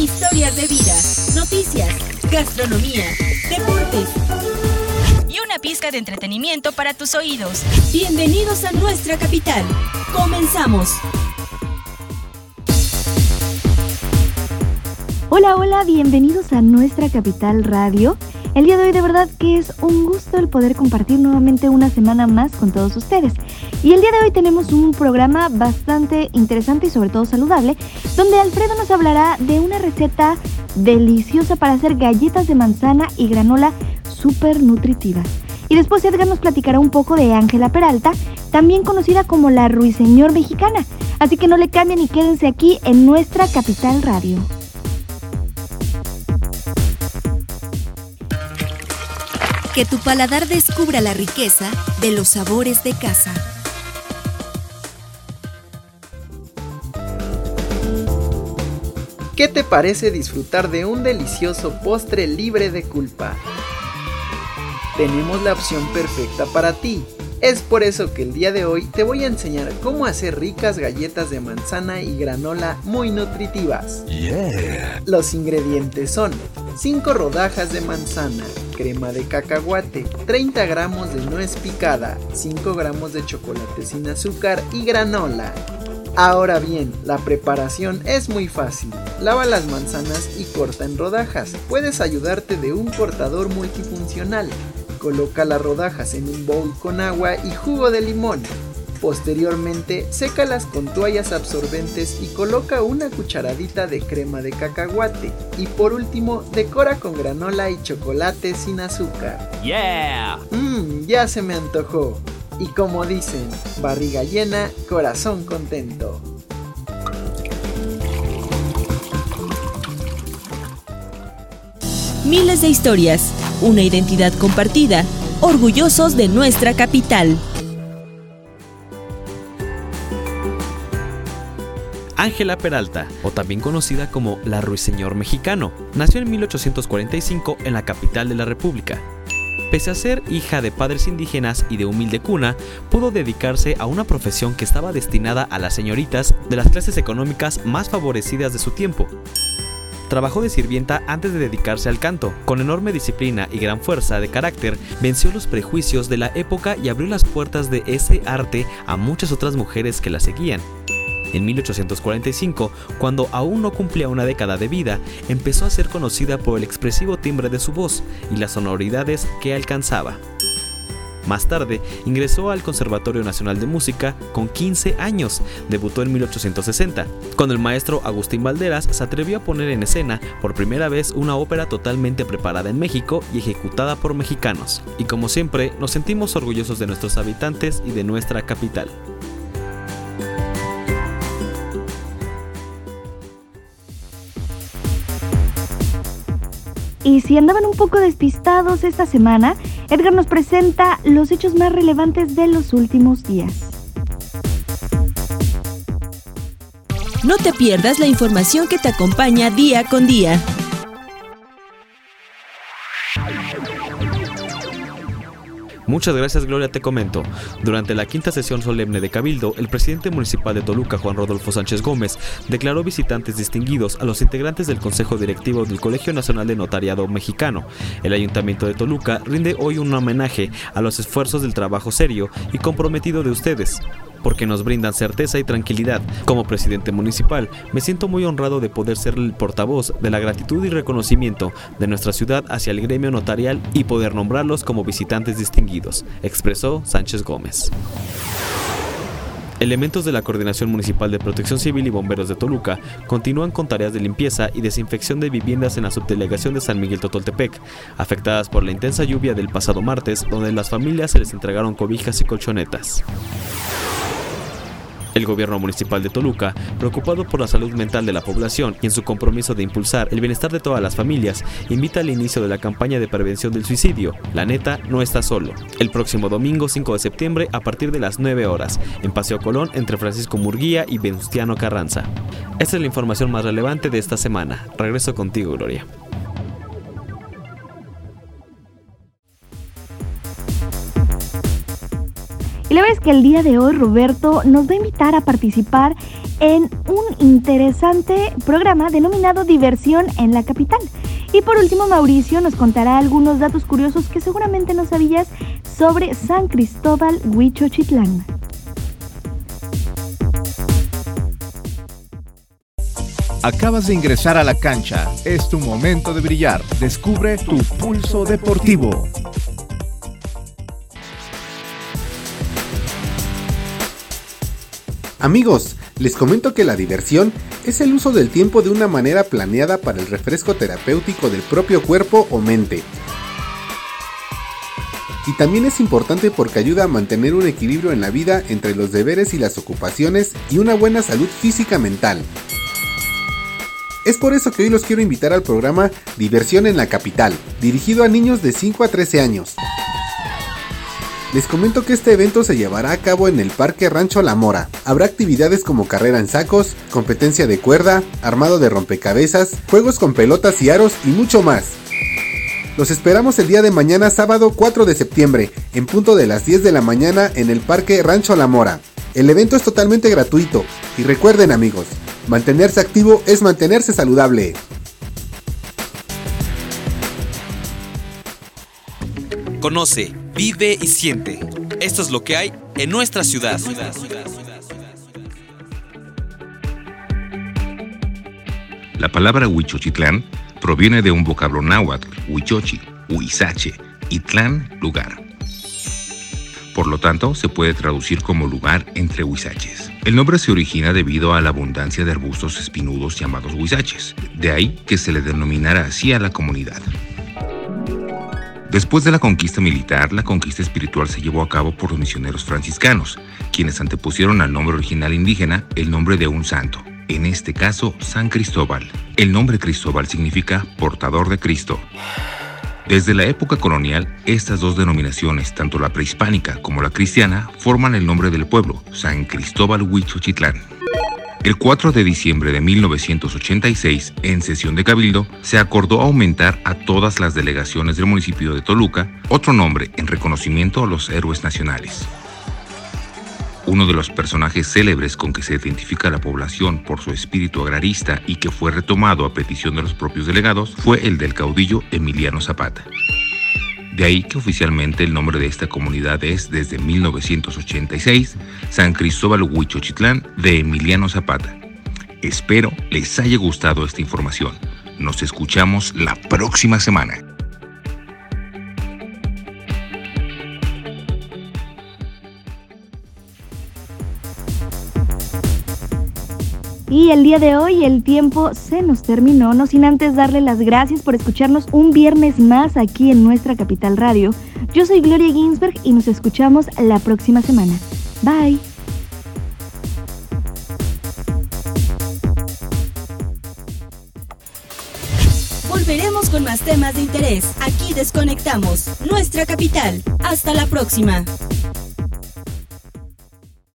historias de vida, noticias, gastronomía, deportes y una pizca de entretenimiento para tus oídos. Bienvenidos a nuestra capital. Comenzamos. Hola, hola, bienvenidos a nuestra capital radio. El día de hoy de verdad que es un gusto el poder compartir nuevamente una semana más con todos ustedes. Y el día de hoy tenemos un programa bastante interesante y sobre todo saludable, donde Alfredo nos hablará de una receta deliciosa para hacer galletas de manzana y granola súper nutritivas. Y después Edgar nos platicará un poco de Ángela Peralta, también conocida como la Ruiseñor mexicana. Así que no le cambien y quédense aquí en nuestra capital radio. Que tu paladar descubra la riqueza de los sabores de casa. ¿Qué te parece disfrutar de un delicioso postre libre de culpa? Tenemos la opción perfecta para ti. Es por eso que el día de hoy te voy a enseñar cómo hacer ricas galletas de manzana y granola muy nutritivas. Los ingredientes son 5 rodajas de manzana, crema de cacahuate, 30 gramos de nuez picada, 5 gramos de chocolate sin azúcar y granola. Ahora bien, la preparación es muy fácil. Lava las manzanas y corta en rodajas. Puedes ayudarte de un cortador multifuncional. Coloca las rodajas en un bowl con agua y jugo de limón. Posteriormente, sécalas con toallas absorbentes y coloca una cucharadita de crema de cacahuate. Y por último, decora con granola y chocolate sin azúcar. ¡Yeah! Mmm, ya se me antojó. Y como dicen, barriga llena, corazón contento. Miles de historias, una identidad compartida, orgullosos de nuestra capital. Ángela Peralta, o también conocida como la Ruiseñor Mexicano, nació en 1845 en la capital de la República. Pese a ser hija de padres indígenas y de humilde cuna, pudo dedicarse a una profesión que estaba destinada a las señoritas de las clases económicas más favorecidas de su tiempo. Trabajó de sirvienta antes de dedicarse al canto. Con enorme disciplina y gran fuerza de carácter, venció los prejuicios de la época y abrió las puertas de ese arte a muchas otras mujeres que la seguían. En 1845, cuando aún no cumplía una década de vida, empezó a ser conocida por el expresivo timbre de su voz y las sonoridades que alcanzaba. Más tarde, ingresó al Conservatorio Nacional de Música con 15 años. Debutó en 1860, cuando el maestro Agustín Valderas se atrevió a poner en escena por primera vez una ópera totalmente preparada en México y ejecutada por mexicanos. Y como siempre, nos sentimos orgullosos de nuestros habitantes y de nuestra capital. Y si andaban un poco despistados esta semana, Edgar nos presenta los hechos más relevantes de los últimos días. No te pierdas la información que te acompaña día con día. Muchas gracias Gloria, te comento. Durante la quinta sesión solemne de Cabildo, el presidente municipal de Toluca, Juan Rodolfo Sánchez Gómez, declaró visitantes distinguidos a los integrantes del Consejo Directivo del Colegio Nacional de Notariado Mexicano. El Ayuntamiento de Toluca rinde hoy un homenaje a los esfuerzos del trabajo serio y comprometido de ustedes porque nos brindan certeza y tranquilidad. Como presidente municipal, me siento muy honrado de poder ser el portavoz de la gratitud y reconocimiento de nuestra ciudad hacia el gremio notarial y poder nombrarlos como visitantes distinguidos, expresó Sánchez Gómez. Elementos de la Coordinación Municipal de Protección Civil y Bomberos de Toluca continúan con tareas de limpieza y desinfección de viviendas en la subdelegación de San Miguel Totoltepec, afectadas por la intensa lluvia del pasado martes, donde las familias se les entregaron cobijas y colchonetas. El gobierno municipal de Toluca, preocupado por la salud mental de la población y en su compromiso de impulsar el bienestar de todas las familias, invita al inicio de la campaña de prevención del suicidio. La neta no está solo. El próximo domingo 5 de septiembre a partir de las 9 horas, en Paseo Colón entre Francisco Murguía y Venustiano Carranza. Esta es la información más relevante de esta semana. Regreso contigo, Gloria. Y la verdad es que el día de hoy Roberto nos va a invitar a participar en un interesante programa denominado Diversión en la Capital. Y por último, Mauricio nos contará algunos datos curiosos que seguramente no sabías sobre San Cristóbal Huichochitlán. Acabas de ingresar a la cancha. Es tu momento de brillar. Descubre tu pulso deportivo. Amigos, les comento que la diversión es el uso del tiempo de una manera planeada para el refresco terapéutico del propio cuerpo o mente. Y también es importante porque ayuda a mantener un equilibrio en la vida entre los deberes y las ocupaciones y una buena salud física mental. Es por eso que hoy los quiero invitar al programa Diversión en la Capital, dirigido a niños de 5 a 13 años. Les comento que este evento se llevará a cabo en el Parque Rancho La Mora. Habrá actividades como carrera en sacos, competencia de cuerda, armado de rompecabezas, juegos con pelotas y aros y mucho más. Los esperamos el día de mañana sábado 4 de septiembre, en punto de las 10 de la mañana en el Parque Rancho La Mora. El evento es totalmente gratuito y recuerden amigos, Mantenerse activo es mantenerse saludable. Conoce, vive y siente. Esto es lo que hay en nuestra ciudad. La palabra Huichochitlán proviene de un vocablo náhuatl, Huichochi, Huizache, y tlán, lugar. Por lo tanto, se puede traducir como lugar entre huizaches. El nombre se origina debido a la abundancia de arbustos espinudos llamados huizaches, de ahí que se le denominara así a la comunidad. Después de la conquista militar, la conquista espiritual se llevó a cabo por los misioneros franciscanos, quienes antepusieron al nombre original indígena el nombre de un santo, en este caso San Cristóbal. El nombre Cristóbal significa portador de Cristo. Desde la época colonial, estas dos denominaciones, tanto la prehispánica como la cristiana, forman el nombre del pueblo, San Cristóbal Huichochitlán. El 4 de diciembre de 1986, en sesión de Cabildo, se acordó aumentar a todas las delegaciones del municipio de Toluca otro nombre en reconocimiento a los héroes nacionales. Uno de los personajes célebres con que se identifica la población por su espíritu agrarista y que fue retomado a petición de los propios delegados fue el del caudillo Emiliano Zapata. De ahí que oficialmente el nombre de esta comunidad es desde 1986 San Cristóbal Huichochitlán de Emiliano Zapata. Espero les haya gustado esta información. Nos escuchamos la próxima semana. Y el día de hoy el tiempo se nos terminó, no sin antes darle las gracias por escucharnos un viernes más aquí en nuestra capital radio. Yo soy Gloria Ginsberg y nos escuchamos la próxima semana. Bye. Volveremos con más temas de interés. Aquí desconectamos nuestra capital. Hasta la próxima.